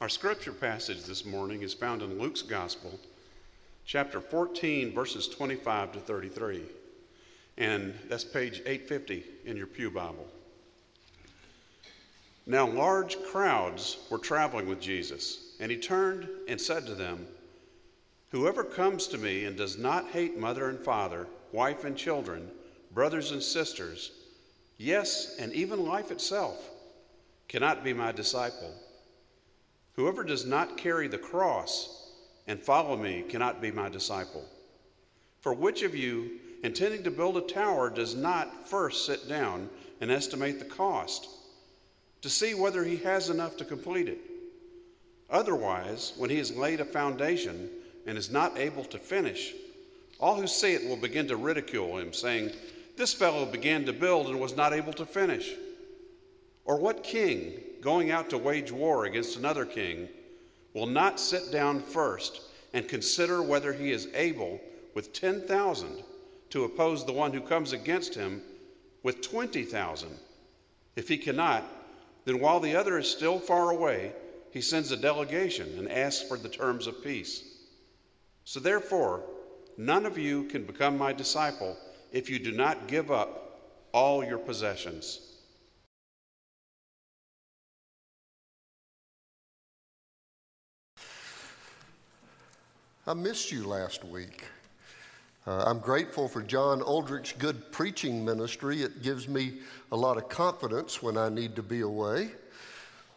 Our scripture passage this morning is found in Luke's Gospel, chapter 14, verses 25 to 33. And that's page 850 in your Pew Bible. Now, large crowds were traveling with Jesus, and he turned and said to them, Whoever comes to me and does not hate mother and father, wife and children, brothers and sisters, yes, and even life itself, cannot be my disciple. Whoever does not carry the cross and follow me cannot be my disciple. For which of you, intending to build a tower, does not first sit down and estimate the cost to see whether he has enough to complete it? Otherwise, when he has laid a foundation and is not able to finish, all who see it will begin to ridicule him, saying, This fellow began to build and was not able to finish. Or what king, going out to wage war against another king, will not sit down first and consider whether he is able with 10,000 to oppose the one who comes against him with 20,000? If he cannot, then while the other is still far away, he sends a delegation and asks for the terms of peace. So therefore, none of you can become my disciple if you do not give up all your possessions. I missed you last week. Uh, I'm grateful for John Oldrich's good preaching ministry. It gives me a lot of confidence when I need to be away.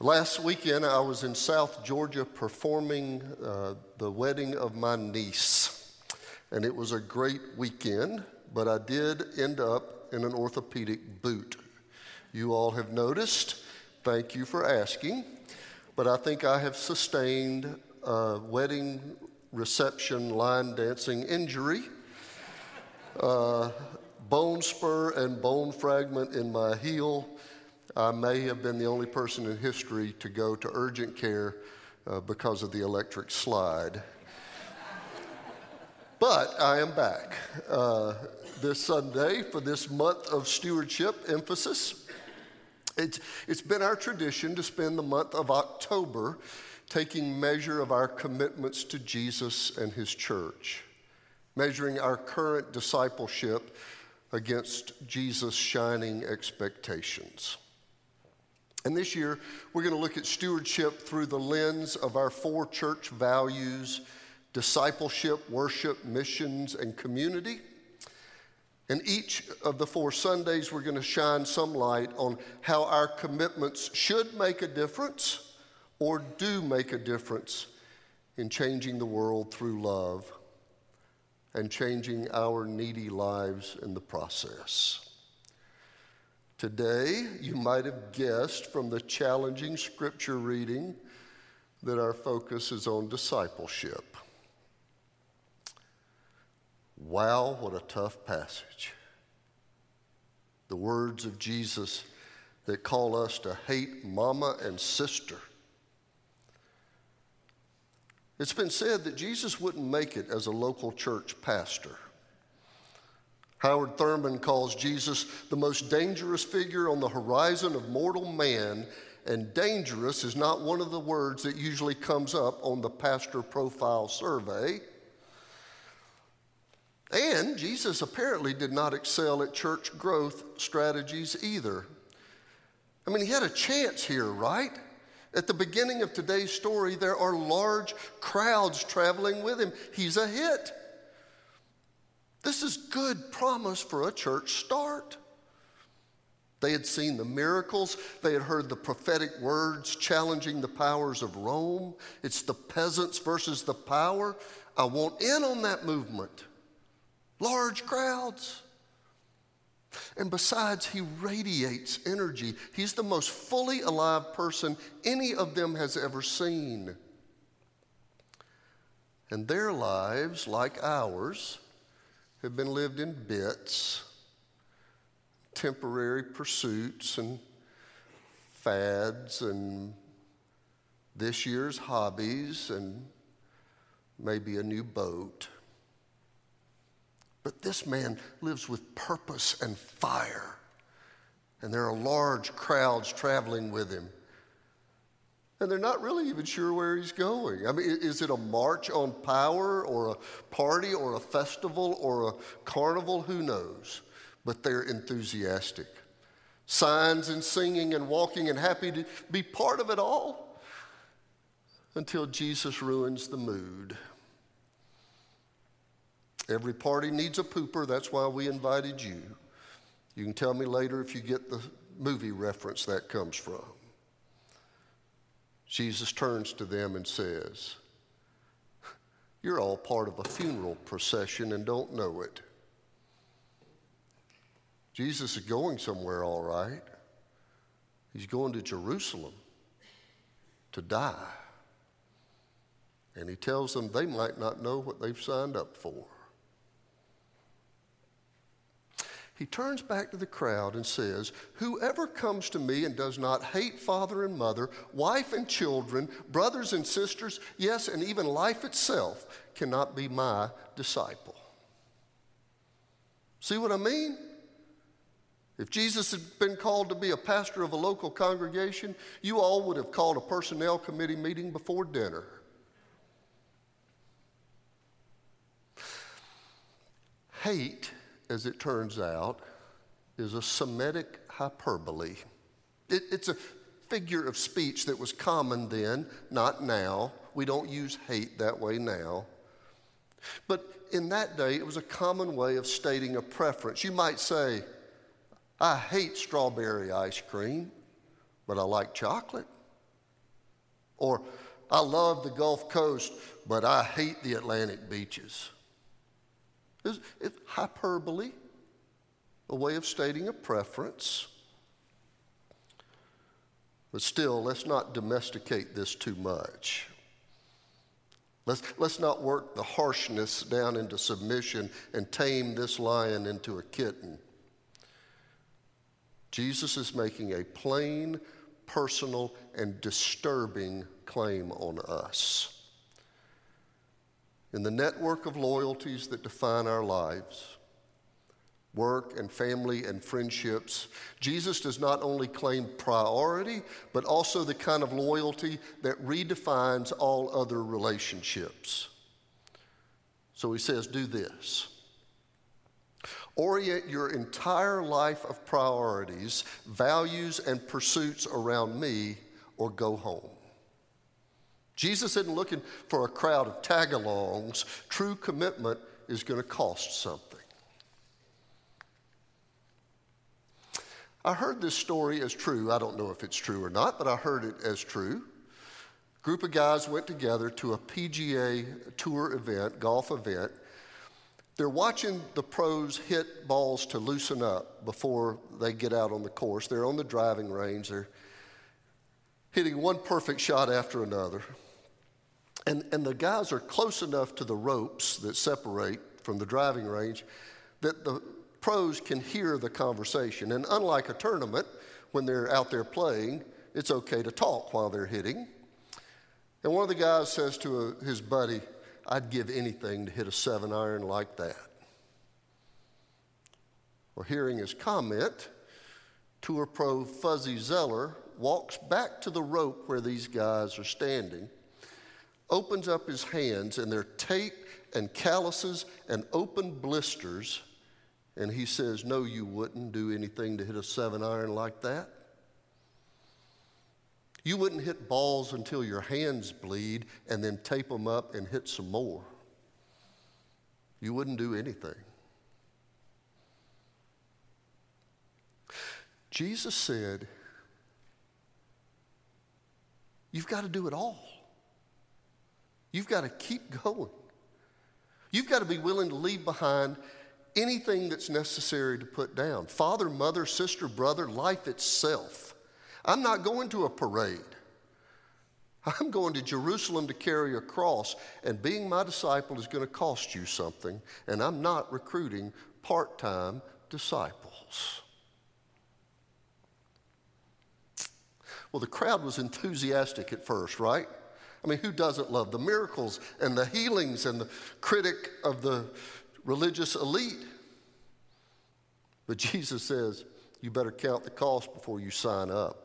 Last weekend, I was in South Georgia performing uh, the wedding of my niece, and it was a great weekend, but I did end up in an orthopedic boot. You all have noticed. Thank you for asking. But I think I have sustained a wedding reception line dancing injury, uh, bone spur and bone fragment in my heel. I may have been the only person in history to go to urgent care uh, because of the electric slide. but I am back uh, this Sunday for this month of stewardship emphasis. It's, it's been our tradition to spend the month of October taking measure of our commitments to Jesus and his church, measuring our current discipleship against Jesus' shining expectations. And this year, we're going to look at stewardship through the lens of our four church values discipleship, worship, missions, and community. And each of the four Sundays, we're going to shine some light on how our commitments should make a difference or do make a difference in changing the world through love and changing our needy lives in the process. Today, you might have guessed from the challenging scripture reading that our focus is on discipleship. Wow, what a tough passage. The words of Jesus that call us to hate mama and sister it's been said that Jesus wouldn't make it as a local church pastor. Howard Thurman calls Jesus the most dangerous figure on the horizon of mortal man, and dangerous is not one of the words that usually comes up on the pastor profile survey. And Jesus apparently did not excel at church growth strategies either. I mean, he had a chance here, right? At the beginning of today's story, there are large crowds traveling with him. He's a hit. This is good promise for a church start. They had seen the miracles, they had heard the prophetic words challenging the powers of Rome. It's the peasants versus the power. I want in on that movement. Large crowds. And besides, he radiates energy. He's the most fully alive person any of them has ever seen. And their lives, like ours, have been lived in bits, temporary pursuits, and fads, and this year's hobbies, and maybe a new boat. But this man lives with purpose and fire. And there are large crowds traveling with him. And they're not really even sure where he's going. I mean, is it a march on power or a party or a festival or a carnival? Who knows? But they're enthusiastic. Signs and singing and walking and happy to be part of it all until Jesus ruins the mood. Every party needs a pooper. That's why we invited you. You can tell me later if you get the movie reference that comes from. Jesus turns to them and says, You're all part of a funeral procession and don't know it. Jesus is going somewhere, all right. He's going to Jerusalem to die. And he tells them they might not know what they've signed up for. He turns back to the crowd and says, Whoever comes to me and does not hate father and mother, wife and children, brothers and sisters, yes, and even life itself, cannot be my disciple. See what I mean? If Jesus had been called to be a pastor of a local congregation, you all would have called a personnel committee meeting before dinner. Hate as it turns out, is a Semitic hyperbole. It, it's a figure of speech that was common then, not now. We don't use hate that way now. But in that day, it was a common way of stating a preference. You might say, I hate strawberry ice cream, but I like chocolate. Or, I love the Gulf Coast, but I hate the Atlantic beaches. It's, it's hyperbole, a way of stating a preference. But still, let's not domesticate this too much. Let's, let's not work the harshness down into submission and tame this lion into a kitten. Jesus is making a plain, personal, and disturbing claim on us in the network of loyalties that define our lives work and family and friendships. Jesus does not only claim priority, but also the kind of loyalty that redefines all other relationships. So he says, Do this. Orient your entire life of priorities, values, and pursuits around me, or go home. Jesus isn't looking for a crowd of tag alongs. True commitment is going to cost something. I heard this story as true. I don't know if it's true or not, but I heard it as true. A group of guys went together to a PGA tour event, golf event. They're watching the pros hit balls to loosen up before they get out on the course. They're on the driving range. They're hitting one perfect shot after another. And, and the guys are close enough to the ropes that separate from the driving range that the pros can hear the conversation. And unlike a tournament, when they're out there playing, it's okay to talk while they're hitting. And one of the guys says to a, his buddy, I'd give anything to hit a seven iron like that. Well, hearing his comment, tour pro Fuzzy Zoeller walks back to the rope where these guys are standing opens up his hands, and they're tape and calluses and open blisters. And he says, No, you wouldn't do anything to hit a seven iron like that. You wouldn't hit balls until your hands bleed and then tape them up and hit some more. You wouldn't do anything. Jesus said, You've got to do it all. You've got to keep going. You've got to be willing to leave behind anything that's necessary to put down father, mother, sister, brother, life itself. I'm not going to a parade. I'm going to Jerusalem to carry a cross, and being my disciple is going to cost you something, and I'm not recruiting part time disciples. Well, the crowd was enthusiastic at first, right? I mean, who doesn't love the miracles and the healings and the critic of the religious elite? But Jesus says, you better count the cost before you sign up.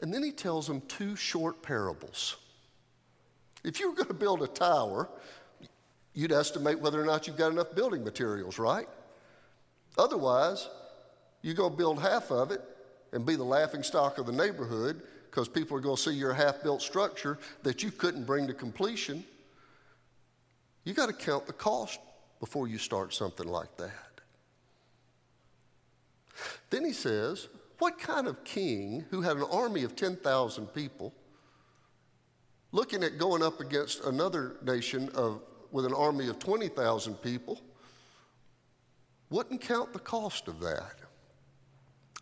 And then he tells them two short parables. If you were going to build a tower, you'd estimate whether or not you've got enough building materials, right? Otherwise, you go build half of it and be the laughing stock of the neighborhood because people are going to see your half built structure that you couldn't bring to completion. You got to count the cost before you start something like that. Then he says, what kind of king who had an army of 10,000 people, looking at going up against another nation of, with an army of 20,000 people, wouldn't count the cost of that?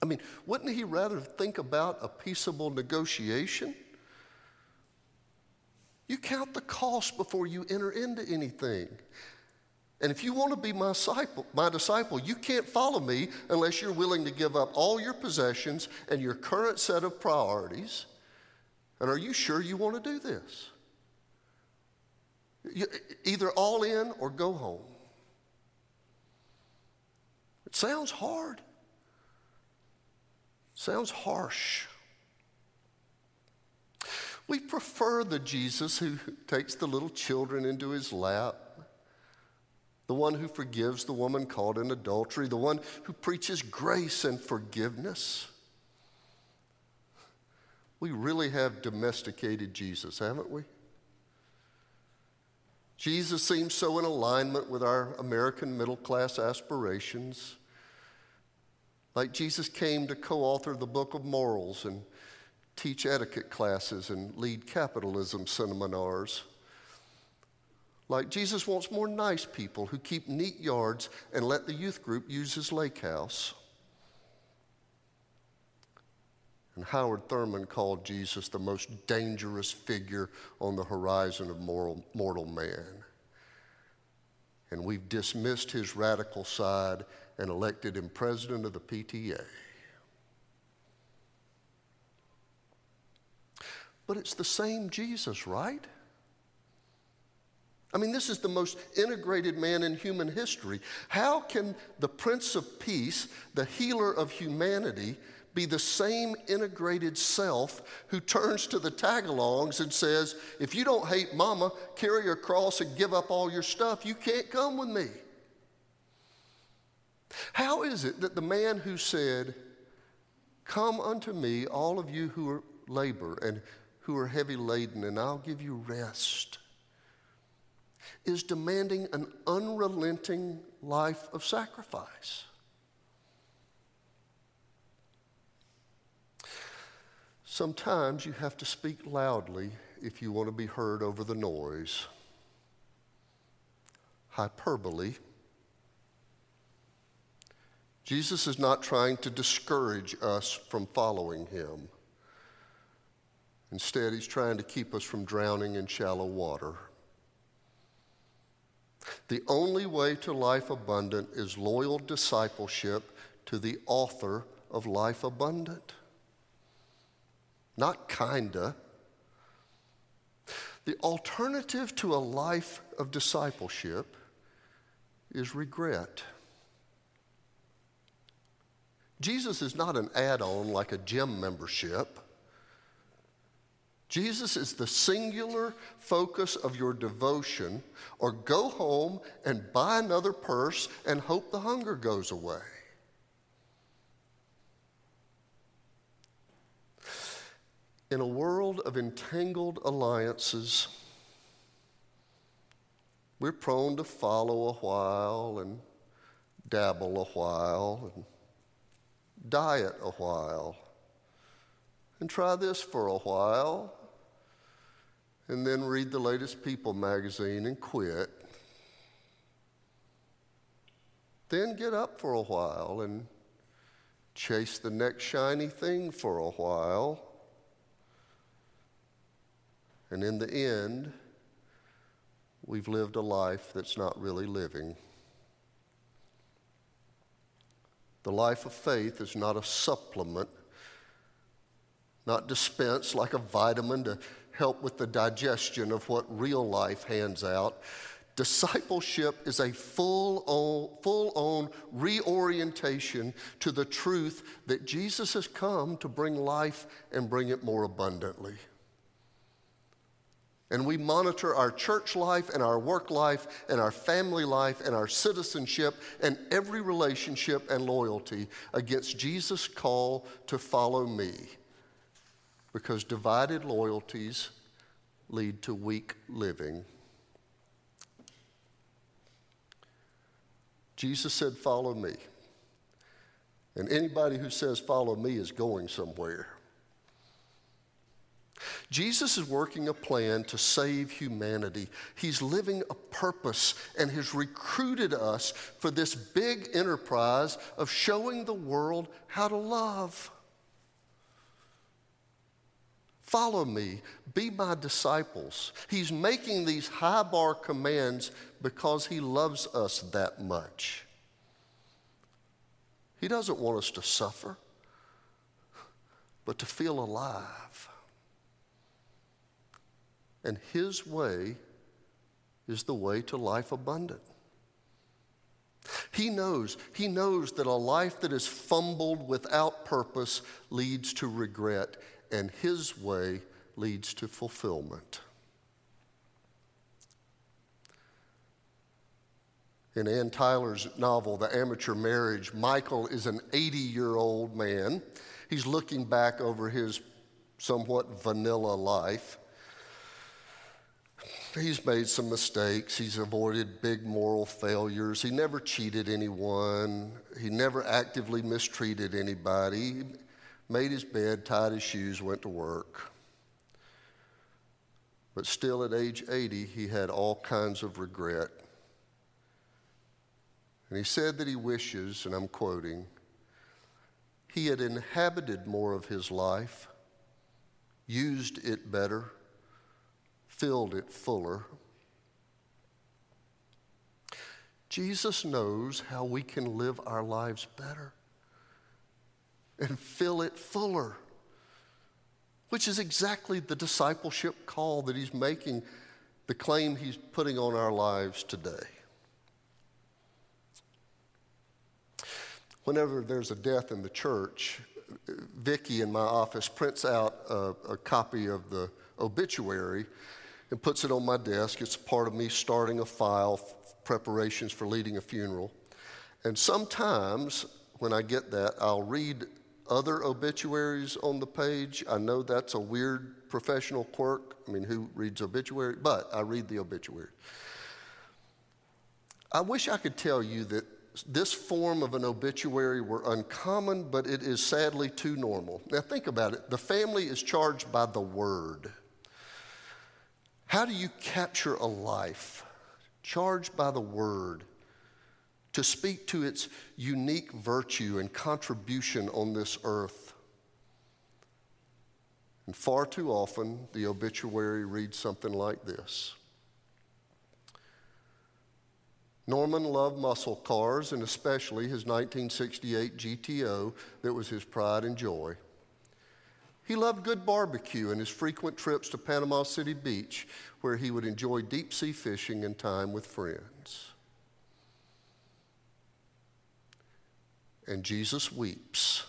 I mean, wouldn't he rather think about a peaceable negotiation? You count the cost before you enter into anything. And if you want to be my disciple, my disciple, you can't follow me unless you're willing to give up all your possessions and your current set of priorities. And are you sure you want to do this? You, either all in or go home. It sounds hard. Sounds harsh. We prefer the Jesus who takes the little children into his lap the one who forgives the woman caught in adultery, the one who preaches grace and forgiveness. We really have domesticated Jesus, haven't we? Jesus seems so in alignment with our American middle class aspirations. Like Jesus came to co author the book of morals and teach etiquette classes and lead capitalism seminars. Like Jesus wants more nice people who keep neat yards and let the youth group use his lake house. And Howard Thurman called Jesus the most dangerous figure on the horizon of moral, mortal man. And we've dismissed his radical side and elected him president of the PTA. But it's the same Jesus, right? I mean, this is the most integrated man in human history. How can the Prince of Peace, the healer of humanity, be the same integrated self who turns to the tagalongs and says, If you don't hate mama, carry your cross and give up all your stuff, you can't come with me? How is it that the man who said, Come unto me, all of you who are labor and who are heavy laden, and I'll give you rest? is demanding an unrelenting life of sacrifice. Sometimes you have to speak loudly if you want to be heard over the noise. Hyperbole. Jesus is not trying to discourage us from following him. Instead, he's trying to keep us from drowning in shallow water. The only way to life abundant is loyal discipleship to the author of life abundant. Not kinda. The alternative to a life of discipleship is regret. Jesus is not an add on like a gym membership. Jesus is the singular focus of your devotion, or go home and buy another purse and hope the hunger goes away. In a world of entangled alliances, we're prone to follow a while and dabble a while and diet a while and try this for a while and then read the latest People magazine and quit. Then get up for a while and chase the next shiny thing for a while. And in the end, we've lived a life that's not really living. The life of faith is not a supplement, not dispensed like a vitamin to help with the digestion of what real life hands out. Discipleship is a full on, full on reorientation to the truth that Jesus has come to bring life and bring it more abundantly. And we monitor our church life and our work life and our family life and our citizenship and every relationship and loyalty against Jesus' call to follow me. Because divided loyalties lead to weak living. Jesus said, Follow me. And anybody who says, Follow me is going somewhere. Jesus is working a plan to save humanity. He's living a purpose and has recruited us for this big enterprise of showing the world how to love. Follow me, be my disciples. He's making these high bar commands because he loves us that much. He doesn't want us to suffer, but to feel alive. And his way is the way to life abundant. He knows, he knows that a life that is fumbled without purpose leads to regret and His way leads to fulfillment. In Anne Tyler's novel, The Amateur Marriage, Michael is an 80 year old man. He's looking back over his somewhat vanilla life. He's made some mistakes. He's avoided big moral failures. He never cheated anyone. He never actively mistreated anybody He made his bed, tied his shoes, went to work. But still, at age 80, he had all kinds of regret. And he said that he wishes, and I'm quoting, he had inhabited more of his life, used it better, filled it fuller. Jesus knows how we can live our lives better and fill it fuller, which is exactly the discipleship call that he's making, the claim he's putting on our lives today. Whenever there's a death in the church, Vicki in my office prints out a, a copy of the obituary and puts it on my desk. It's part of me starting a file, preparations for leading a funeral. And sometimes when I get that, I'll read other obituaries on the page. I know that's a weird professional quirk. I mean, who reads obituary? But I read the obituary. I wish I could tell you that this form of an obituary were uncommon, but it is sadly too normal. Now, think about it. The family is charged by the word. How do you capture a life? Charged by the word to speak to its unique virtue and contribution on this earth. And far too often, the obituary reads something like this Norman loved muscle cars, and especially his 1968 GTO that was his pride and joy. He loved good barbecue and his frequent trips to Panama City Beach, where he would enjoy deep sea fishing and time with friends. And Jesus weeps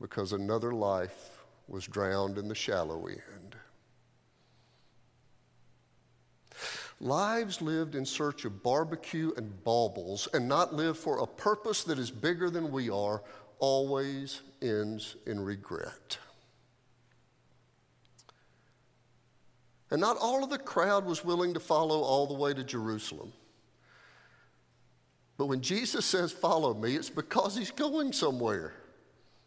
because another life was drowned in the shallow end. Lives lived in search of barbecue and baubles and not lived for a purpose that is bigger than we are always ends in regret. And not all of the crowd was willing to follow all the way to Jerusalem. But when Jesus says, Follow me, it's because he's going somewhere.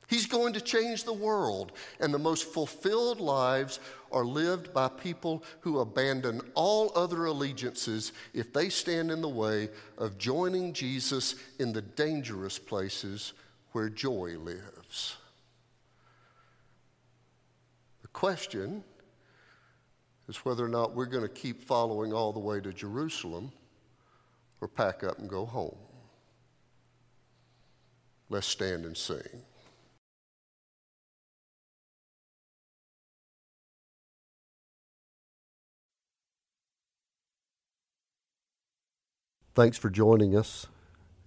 He's going to change the world. And the most fulfilled lives are lived by people who abandon all other allegiances if they stand in the way of joining Jesus in the dangerous places where joy lives. The question is whether or not we're going to keep following all the way to Jerusalem or pack up and go home. Let's stand and sing. Thanks for joining us.